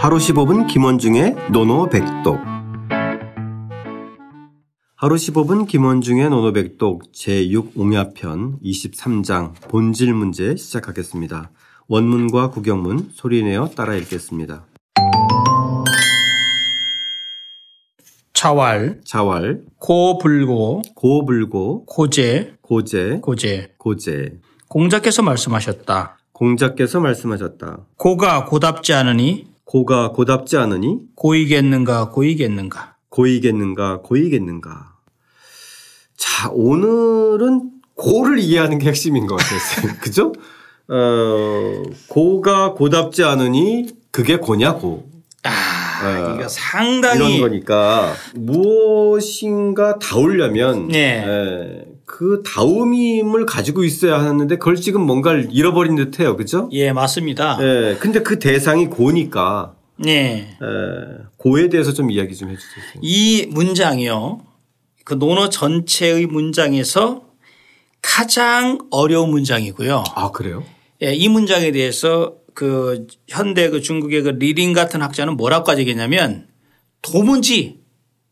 하루 15분 김원중의 노노백독 하루 15분 김원중의 노노백독 제6옹야편 23장 본질 문제 시작하겠습니다. 원문과 구경문 소리내어 따라 읽겠습니다. 자왈, 자왈, 고불고, 고불고, 고제, 고제, 고제. 고제. 공자께서 말씀하셨다. 공자께서 말씀하셨다. 고가 고답지 않으니 고가 고답지 않으니 고이겠는가 고이겠는가. 고이겠는가 고이겠는가. 자 오늘은 고를 이해하는 게 핵심인 것 같았어요. 그죠? 어, 고가 고답지 않으니 그게 고냐고. 아, 아, 이거 상당히 이런 거니까 무엇인가 다우려면 네. 예, 그 다움임을 가지고 있어야 하는데 그걸 지금 뭔가를 잃어버린 듯해요, 그죠? 예, 맞습니다. 예, 근데 그 대상이 고니까 네. 예, 고에 대해서 좀 이야기 좀 해주세요. 이 문장이요. 그 논어 전체의 문장에서 가장 어려운 문장이고요. 아 그래요? 예, 이 문장에 대해서 그 현대 그 중국의 그 리링 같은 학자는 뭐라고 얘기했냐면 도무지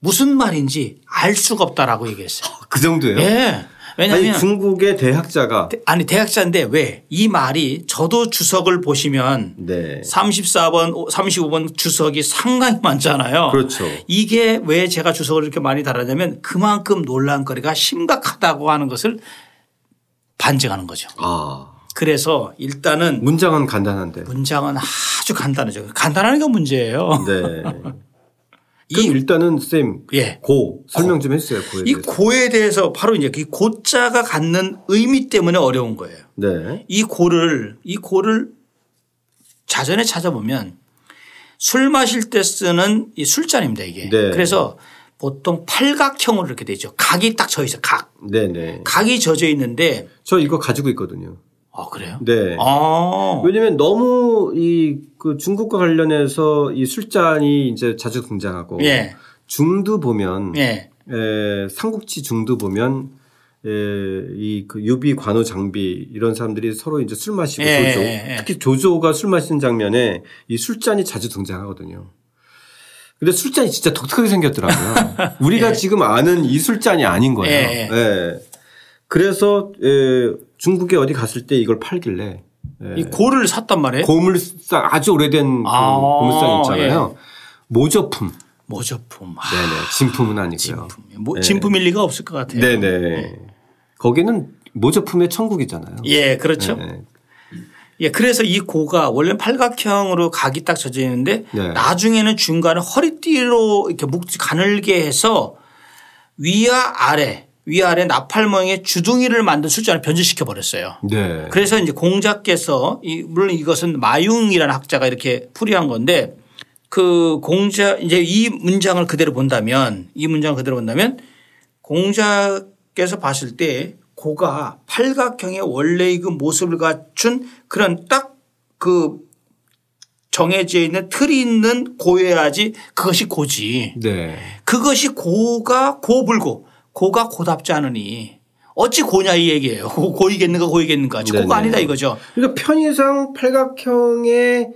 무슨 말인지 알 수가 없다라고 얘기했어요. 그 정도예요? 예. 왜냐하면 아니 중국의 대학자가 아니 대학자인데 왜 이 말이 저도 주석을 보시면 네 34번, 35번 주석이 상당히 많잖아요. 그렇죠. 이게 왜 제가 주석을 이렇게 많이 달았냐면 그만큼 논란거리가 심각하다고 하는 것을 반증하는 거죠. 아 그래서 일단은 문장은 간단한데 문장은 아주 간단하죠. 간단한 게 문제예요. 네. 이- 일단은 쌤 예. 고 설명 좀 해주세요. 고에 이 대해서. 고에 대해서 바로 이제 이 고자가 갖는 의미 때문에 어려운 거예요. 네. 이 고를 이 고를 자전에 찾아보면 술 마실 때 쓰는 이 술잔입니다 이게. 네. 그래서 보통 팔각형으로 이렇게 되죠. 각이 딱 져 있어. 각. 네네. 각이 져져 있는데 저 이거 가지고 있거든요. 아 그래요? 네. 아. 왜냐면 너무 이 그 중국과 관련해서 이 술잔이 이제 자주 등장하고 예. 중도 보면 예. 에, 삼국지 중도 보면 이그 유비 관우 장비 이런 사람들이 서로 이제 술 마시고 예, 조조 예, 예. 특히 조조가 술 마시는 장면에 이 술잔이 자주 등장하거든요. 근데 술잔이 진짜 독특하게 생겼더라고요. 우리가 지금 아는 이 술잔이 아닌 거예요. 예, 예. 그래서 에, 중국에 어디 갔을 때 이걸 팔길래 예. 이 고를 샀단 말이에요. 고물상 아주 오래된 그 아, 고물상 있잖아요. 모조품. 모조품. 아, 네네. 진품은 아니고요. 진품. 뭐 네. 진품일 리가 없을 것 같아요. 네네. 거기는 모조품의 천국이잖아요. 예, 그렇죠. 네. 예, 그래서 이 고가 원래 팔각형으로 각이 딱 젖어 있는데 네. 나중에는 중간에 허리띠로 이렇게 묵 가늘게 해서 위와 아래 위아래 나팔 모양의 주둥이를 만든 술잔을 변질시켜 버렸어요. 네. 그래서 이제 공자께서 이 물론 이것은 마융이라는 학자가 이렇게 풀이한 건데 그 공자 이제 이 문장을 그대로 본다면 이 문장을 그대로 본다면 공자께서 봤을 때 고가 팔각형의 원래의 그 모습을 갖춘 그런 딱 그 정해져 있는 틀이 있는 고여야지 그것이 고지. 네. 그것이 고가 고불고 고가 고답지 않으니 어찌 고냐 이 얘기예요. 고, 고이겠는가 고이겠는가. 고가 네네. 아니다 이거죠. 그러니까 편의상 팔각형의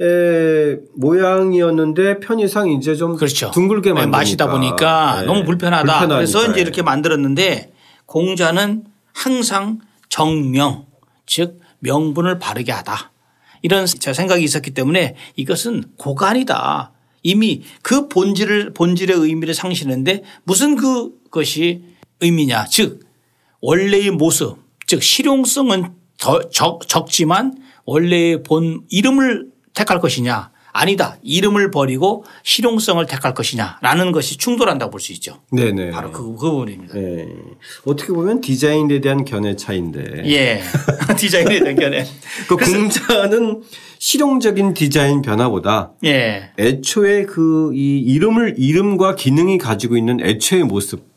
에, 모양이었는데 편의상 이제 좀 그렇죠. 둥글게 네, 만드니까 마시다 보니까 네. 너무 불편하다. 불편하니까. 그래서 이제 이렇게 만들었는데 공자는 항상 정명 즉 명분을 바르게 하다. 이런 제 생각이 있었기 때문에 이것은 고간이다. 이미 그 본질을 본질의 의미를 상실했는데 무슨 그것이 의미냐? 즉 원래의 모습 즉 실용성은 더 적, 적지만 원래의 본 이름을 택할 것이냐 아니다 이름을 버리고 실용성을 택할 것이냐라는 것이 충돌한다고 볼 수 있죠. 네네. 바로 그, 그 부분입니다. 네. 어떻게 보면 디자인에 대한 견해 차이인데. 예. 디자인에 대한 견해. 그 공자는 실용적인 디자인 변화보다 예. 애초에 그 이 이름을 이름과 기능이 가지고 있는 애초의 모습,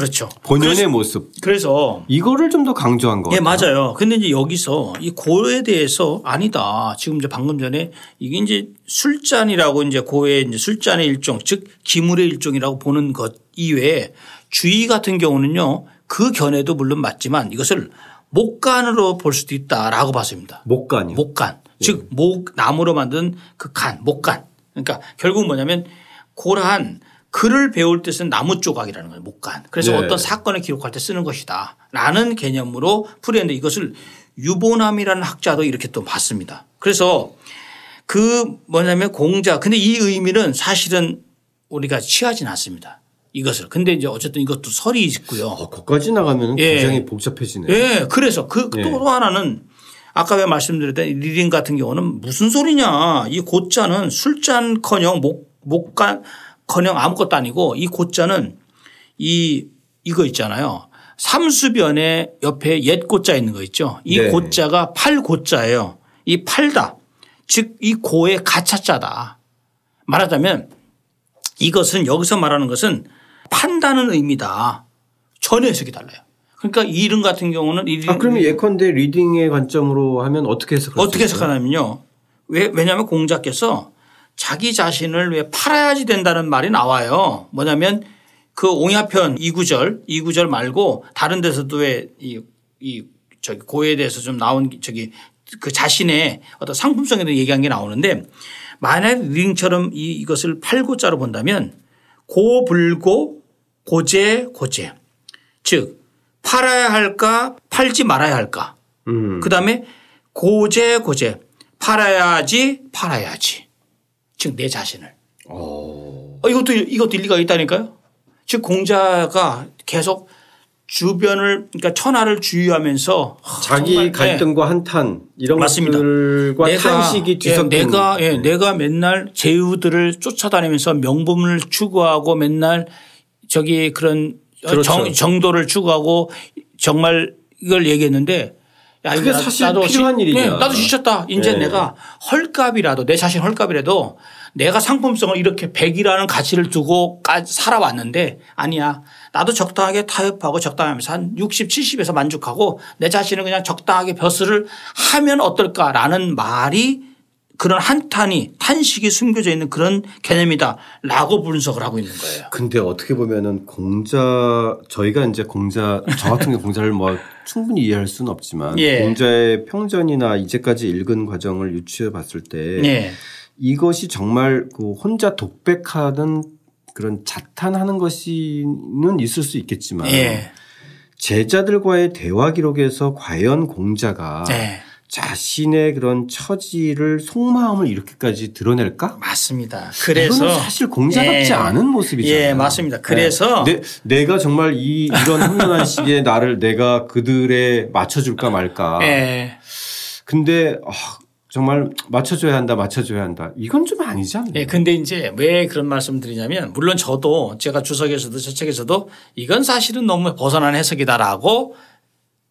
그렇죠. 본연의 그래서, 모습 그래서 이거를 좀 더 강조한 거 예, 같아요. 맞아요. 근데 이제 여기서 이 고에 대해서 아니다. 지금 이제 방금 전에 이게 이제 술잔이라고 이제 고의 이제 술잔의 일종 즉 기물의 일종이라고 보는 것 이외에 주의 같은 경우는요 그 견해도 물론 맞지만 이것을 목간으로 볼 수도 있다라고 봤습니다. 목간이요. 목간. 즉, 목, 나무로 만든 그 간, 목간. 그러니까 결국 뭐냐면 고란 글을 배울 때 쓰는 나무 조각이라는 거예요. 목간. 그래서 네. 어떤 사건을 기록할 때 쓰는 것이다. 라는 개념으로 풀이했는데 이것을 유보남이라는 학자도 이렇게 또 봤습니다. 그래서 그 뭐냐면 공자. 근데 이 의미는 사실은 우리가 취하진 않습니다. 이것을. 근데 이제 어쨌든 이것도 설이 있고요. 어, 거기까지 나가면 예. 굉장히 복잡해지네요. 예. 그래서 그또 예. 하나는 아까 왜 말씀드렸던 이 reading 같은 경우는 무슨 소리냐. 이 고자는 술잔 커녕 목, 목간 커녕 아무것도 아니고 이 고자는 이 이거 있잖아요. 삼수변에 옆에 옛 고자 있는 거 있죠. 이 네. 고자가 팔 고자예요. 이 팔다. 즉 이 고의 가차자다. 말하자면 이것은 여기서 말하는 것은 판다는 의미다. 전혀 해석이 달라요. 그러니까 이 이름 같은 경우는 이 아, 그러면 예컨대 리딩의 관점으로 하면 어떻게 해석할 어떻게? 해석하냐면요. 왜, 왜냐하면 공자께서 자기 자신을 왜 팔아야지 된다는 말이 나와요. 뭐냐면 그 옹야편 2구절, 2구절 말고 다른 데서도 왜 이, 이 저기 고에 대해서 좀 나온 저기 그 자신의 어떤 상품성에 대해 얘기한 게 나오는데 만약 리딩처럼 이, 이것을 팔고자로 본다면 고불고 고제 고제 즉 팔아야 할까 팔지 말아야 할까 음. 그 다음에 고제 고제 팔아야지 팔아야지 즉 내 자신을 어. 어, 이것도 이것도 일리가 있다니까요. 즉 공자가 계속 주변을 그러니까 천하를 주유하면서 자기 정말, 네. 갈등과 한탄 이런 맞습니다. 것들과 탄식이 예, 뒤섞인 내가 예, 내가 맨날 제후들을 쫓아다니면서 명분을 추구하고 맨날 저기 그런 그렇죠. 정, 정도를 추구하고 정말 이걸 얘기했는데 야, 그게 사실 나도 필요한 시- 일이냐. 네, 나도 지쳤다. 이제 네. 내가 헐값이라도 내 자신 헐값이라도 내가 상품성을 이렇게 100이라는 가치를 두고 까- 살아왔는데 아니야. 나도 적당하게 타협하고 적당하면서 한 60, 70에서 만족하고 내 자신은 그냥 적당하게 벼슬을 하면 어떨까라는 말이 그런 한탄이 탄식이 숨겨져 있는 그런 개념이다라고 분석을 하고 있는 거예요. 근데 어떻게 보면은 공자 저희가 이제 공자 저 같은 경우 공자를 뭐 충분히 이해할 수는 없지만 예. 공자의 평전이나 이제까지 읽은 과정을 유추해 봤을 때 네. 이것이 정말 그 혼자 독백하는 그런 자탄하는 것이는 있을 수 있겠지만 예. 제자들과의 대화 기록에서 과연 공자가 네. 자신의 그런 처지를 속마음을 이렇게까지 드러낼까? 맞습니다. 그래서 사실 공자답지 예. 않은 모습이잖아요. 예, 맞습니다. 그래서 네. 내, 가 정말 이 이런 험난한 시기에 나를 내가 그들에 맞춰줄까 말까. 예. 근데 아, 정말 맞춰줘야 한다, 맞춰줘야 한다. 이건 좀 아니지 않나요? 예, 근데 이제 왜 그런 말씀 드리냐면 물론 저도 제가 주석에서도 저 책에서도 이건 사실은 너무 벗어난 해석이다라고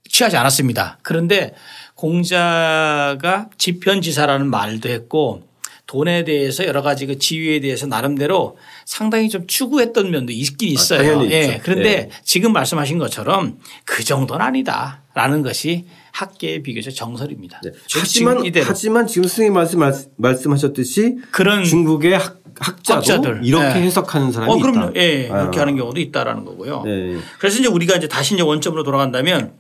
취하지 않았습니다. 그런데 공자가 지편지사라는 말도 했고 돈에 대해서 여러 가지 그 지위에 대해서 나름대로 상당히 좀 추구했던 면도 있긴 있어요. 당연히 예. 있죠. 그런데 예. 지금 말씀하신 것처럼 그 정도는 아니다라는 것이 학계의 비교적 정설입니다. 네. 즉 하지만 지금 이대로 하지만 지금 선생님 말씀 말씀하셨듯이 그런 중국의 학, 학자도 학자들. 이렇게 예. 해석하는 사람이 어, 그럼요. 있다. 예. 그렇게 아. 하는 경우도 있다라는 거고요. 네. 그래서 이제 우리가 이제 다시 이제 원점으로 돌아간다면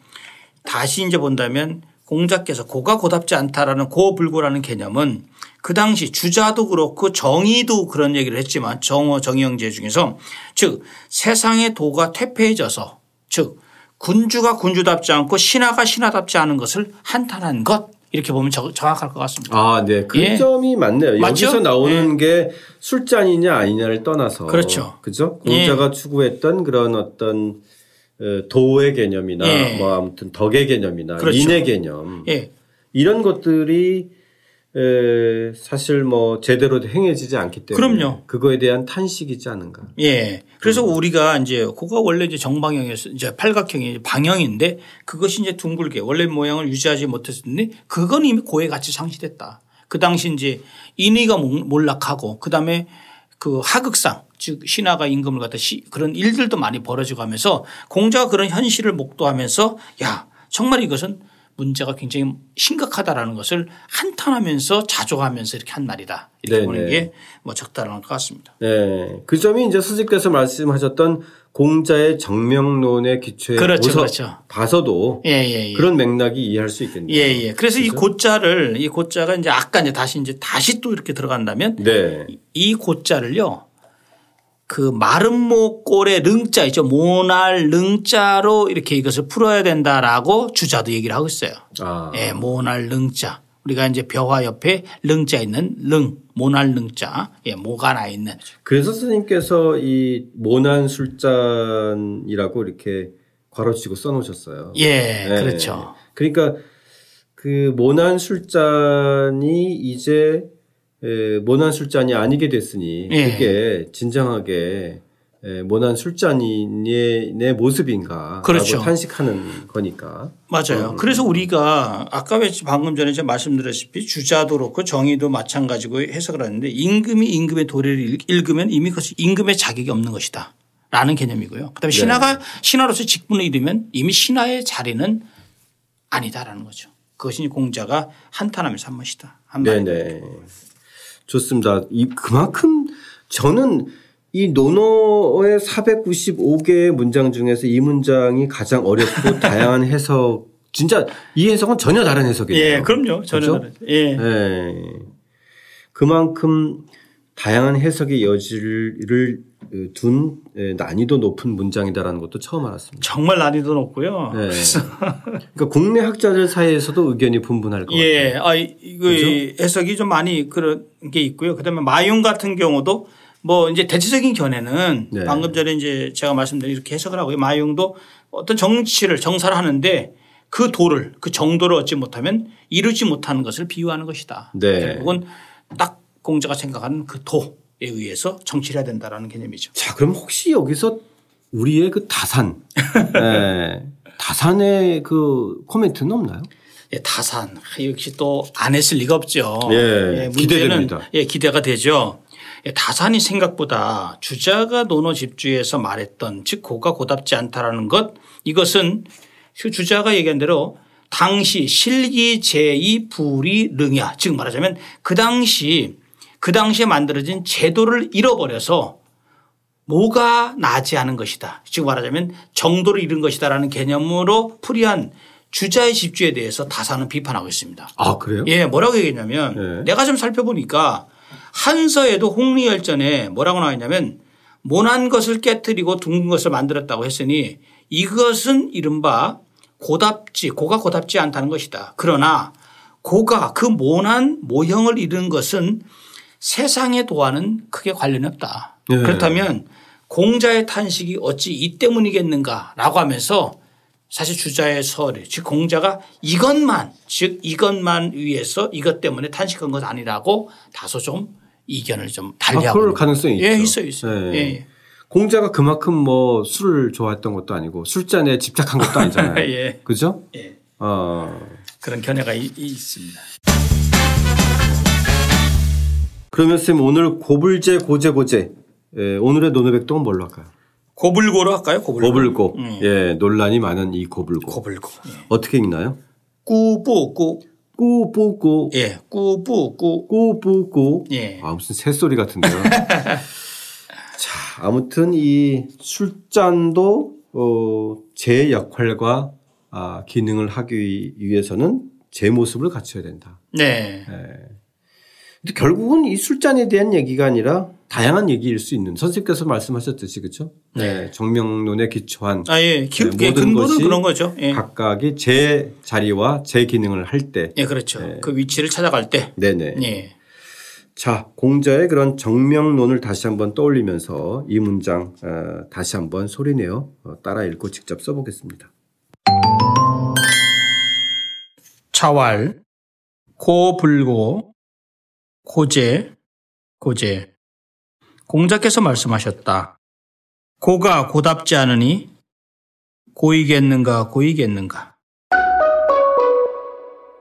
다시 이제 본다면 공자께서 고가 고답지 않다라는 고불고라는 개념은 그 당시 주자도 그렇고 정의도 그런 얘기를 했지만 정어 정의형제 중에서 즉 세상의 도가 퇴폐해져서 즉 군주가 군주답지 않고 신하가 신하답지 않은 것을 한탄한 것 이렇게 보면 정- 정확할 것 같습니다. 아, 네. 그 예. 점이 맞네요. 맞죠? 여기서 나오는 게 술잔이냐 아니냐를 떠나서. 그렇죠. 그죠? 공자가 추구했던 그런 어떤 어, 도의 개념이나 예. 뭐 아무튼 덕의 개념이나 그렇죠. 인의 개념 예. 이런 것들이 에, 사실 뭐 제대로 행해지지 않기 때문에 그럼요. 그거에 대한 탄식이지 않은가. 예. 그래서 우리가 이제 그거 원래 이제 정방향에서 이제 팔각형이 방향인데 그것이 이제 둥글게 원래 모양을 유지하지 못했는데 그건 이미 고에 같이 상실했다. 그 당시 이제 인의가 몰- 몰락하고 그 다음에 그 하극상 즉 신하가 임금을 갖다 시 그런 일들도 많이 벌어지고 하면서 공자가 그런 현실을 목도하면서 야 정말 이것은 문제가 굉장히 심각하다라는 것을 한탄하면서 자족하면서 이렇게 한 말이다. 이렇게 네네. 보는 게 뭐 적당한 것 같습니다. 네. 그 점이 이제 수집께서 말씀하셨던 공자의 정명론의 기초에 그렇죠, 그렇죠. 봐서도 예, 예, 예. 그런 맥락이 이해할 수 있겠네요. 예, 예. 그래서 이 고자를 이 고자가 이제 아까 이제 다시 이제 다시 또 이렇게 들어간다면 네. 이 고자를요. 그 마름모 꼴의 릉자 있죠. 모날 릉자로 이렇게 이것을 풀어야 된다라고 주자도 얘기를 하고 있어요. 아. 예, 모날 릉자. 우리가 이제 벼화 옆에 릉자 있는 릉, 모날 릉자. 예, 모가 나 있는. 그래서 스님께서 이 모난 술잔이라고 이렇게 괄호치고 써놓으셨어요. 예, 네. 그렇죠. 그러니까 그 모난 술잔이 이제 에, 모난 술잔이 아니게 됐으니 예. 그게 진정하게 에, 모난 술잔이의 내 모습인가 그렇죠. 탄식하는 거니까. 맞아요. 그래서 우리가 아까 왜 방금 전에 제가 말씀드렸다시피 주자도 그렇고 정의도 마찬가지고 해석을 하는데 임금이 임금의 도리를 읽- 읽으면 이미 그것이 임금의 자격이 없는 것이다. 라는 개념이고요. 그다음에 신하가 신하로서 직분을 잃으면 이미 신하의 자리는 아니다라는 거죠. 그것이 공자가 한탄하면서 한 것이다. 한 말. 네네. 좋습니다. 이 그만큼 저는 이 논어의 495개의 문장 중에서 이 문장이 가장 어렵고 다양한 해석 진짜 이 해석은 전혀 다른 해석이에요. 예, 그럼요. 전혀 그렇죠? 다르죠. 예. 예. 그만큼 다양한 해석의 여지를 둔 예, 난이도 높은 문장이다라는 것도 처음 알았습니다. 정말 난이도 높고요. 네. 그러니까 국내 학자들 사이에서도 의견이 분분할 것 같아요. 예, 아, 이- 이거 이 해석이 좀 많이 그런 게 있고요. 그다음에 마용 같은 경우도 뭐 이제 대체적인 견해는 네. 방금 전에 이제 제가 말씀드린 이렇게 해석을 하고요. 마용도 어떤 정치를 정사를 하는데 그 도를 그 정도를 얻지 못하면 이루지 못하는 것을 비유하는 것이다. 네. 결국은 딱 공자가 생각하는 그 도에 의해서 정치를 해야 된다라는 개념이죠. 자, 그럼 혹시 여기서 우리의 그 다산, 예, 다산의 그 코멘트는 없나요? 예, 다산 아, 역시 또 안 했을 리가 없죠. 예, 문제는 기대됩니다. 예, 기대가 되죠. 예, 다산이 생각보다 주자가 논어 집주에서 말했던 즉 고가 고답지 않다라는 것 이것은 그 주자가 얘기한 대로 당시 실기 제이 불이 릉야 즉 말하자면 그 당시 그 당시에 만들어진 제도를 잃어버려서 뭐가 나지 않은 것이다. 즉 말하자면 정도를 잃은 것이다라는 개념으로 풀이한 주자의 집주에 대해서 다사는 비판하고 있습니다. 아, 그래요? 예, 뭐라고 얘기했냐면 네. 내가 좀 살펴보니까 한서에도 홍리열전에 뭐라고 나와 있냐면 모난 것을 깨뜨리고 둥근 것을 만들었다고 했으니 이것은 이른바 고답지 고가 고답지 않다는 것이다. 그러나 고가 그 모난 모형을 이룬 것은 세상의 도와는 크게 관련이 없다. 네. 그렇다면 공자의 탄식이 어찌 이 때문이겠는가라고 하면서 사실 주자의 설이 즉 공자가 이것만 즉 이것만 위해서 이것 때문에 탄식한 것 아니라고 다소 좀 이견을 좀 아, 달리하고 그럴 있는 가능성이 예, 있죠. 있어요, 있어요. 예. 예, 예. 공자가 그만큼 뭐 술을 좋아했던 것도 아니고 술잔에 집착한 것도 아니잖아요. 예. 그죠? 예. 어. 그런 견해가 이- 이 있습니다. 그러면 쌤 오늘 고불제 고제 고제 예, 오늘의 노노백동은 뭘로 할까요? 고불고로 할까요? 고불고. 고불고 음. 예 논란이 많은 이 고불고 고불고. 예. 어떻게 읽나요? 꾸뿌꾸. 꾸뿌꾸 예. 꾸뿌꾸. 꾸뿌꾸 예. 아 무슨 새소리 같은데요. 자 아무튼 이 술잔도 어, 제 역할과 아, 기능을 하기 위해서는 제 모습을 갖춰야 된다. 네. 근데 결국은 이 술잔에 대한 얘기가 아니라 다양한 얘기일 수 있는 선생님께서 말씀하셨듯이 그렇죠. 네. 정명론에 기초한 아, 예. 기, 네, 예, 모든 것이 그런 거죠. 예. 각각이 제 자리와 제 기능을 할 때, 예, 그렇죠. 그 위치를 찾아갈 때. 네 네. 예. 자, 공자의 그런 정명론을 다시 한번 떠올리면서 이 문장 어, 다시 한번 소리내어 어, 따라 읽고 직접 써보겠습니다. 차왈, 고불고, 고제, 고제. 공자께서 말씀하셨다. 고가 고답지 않으니 고이겠는가 고이겠는가.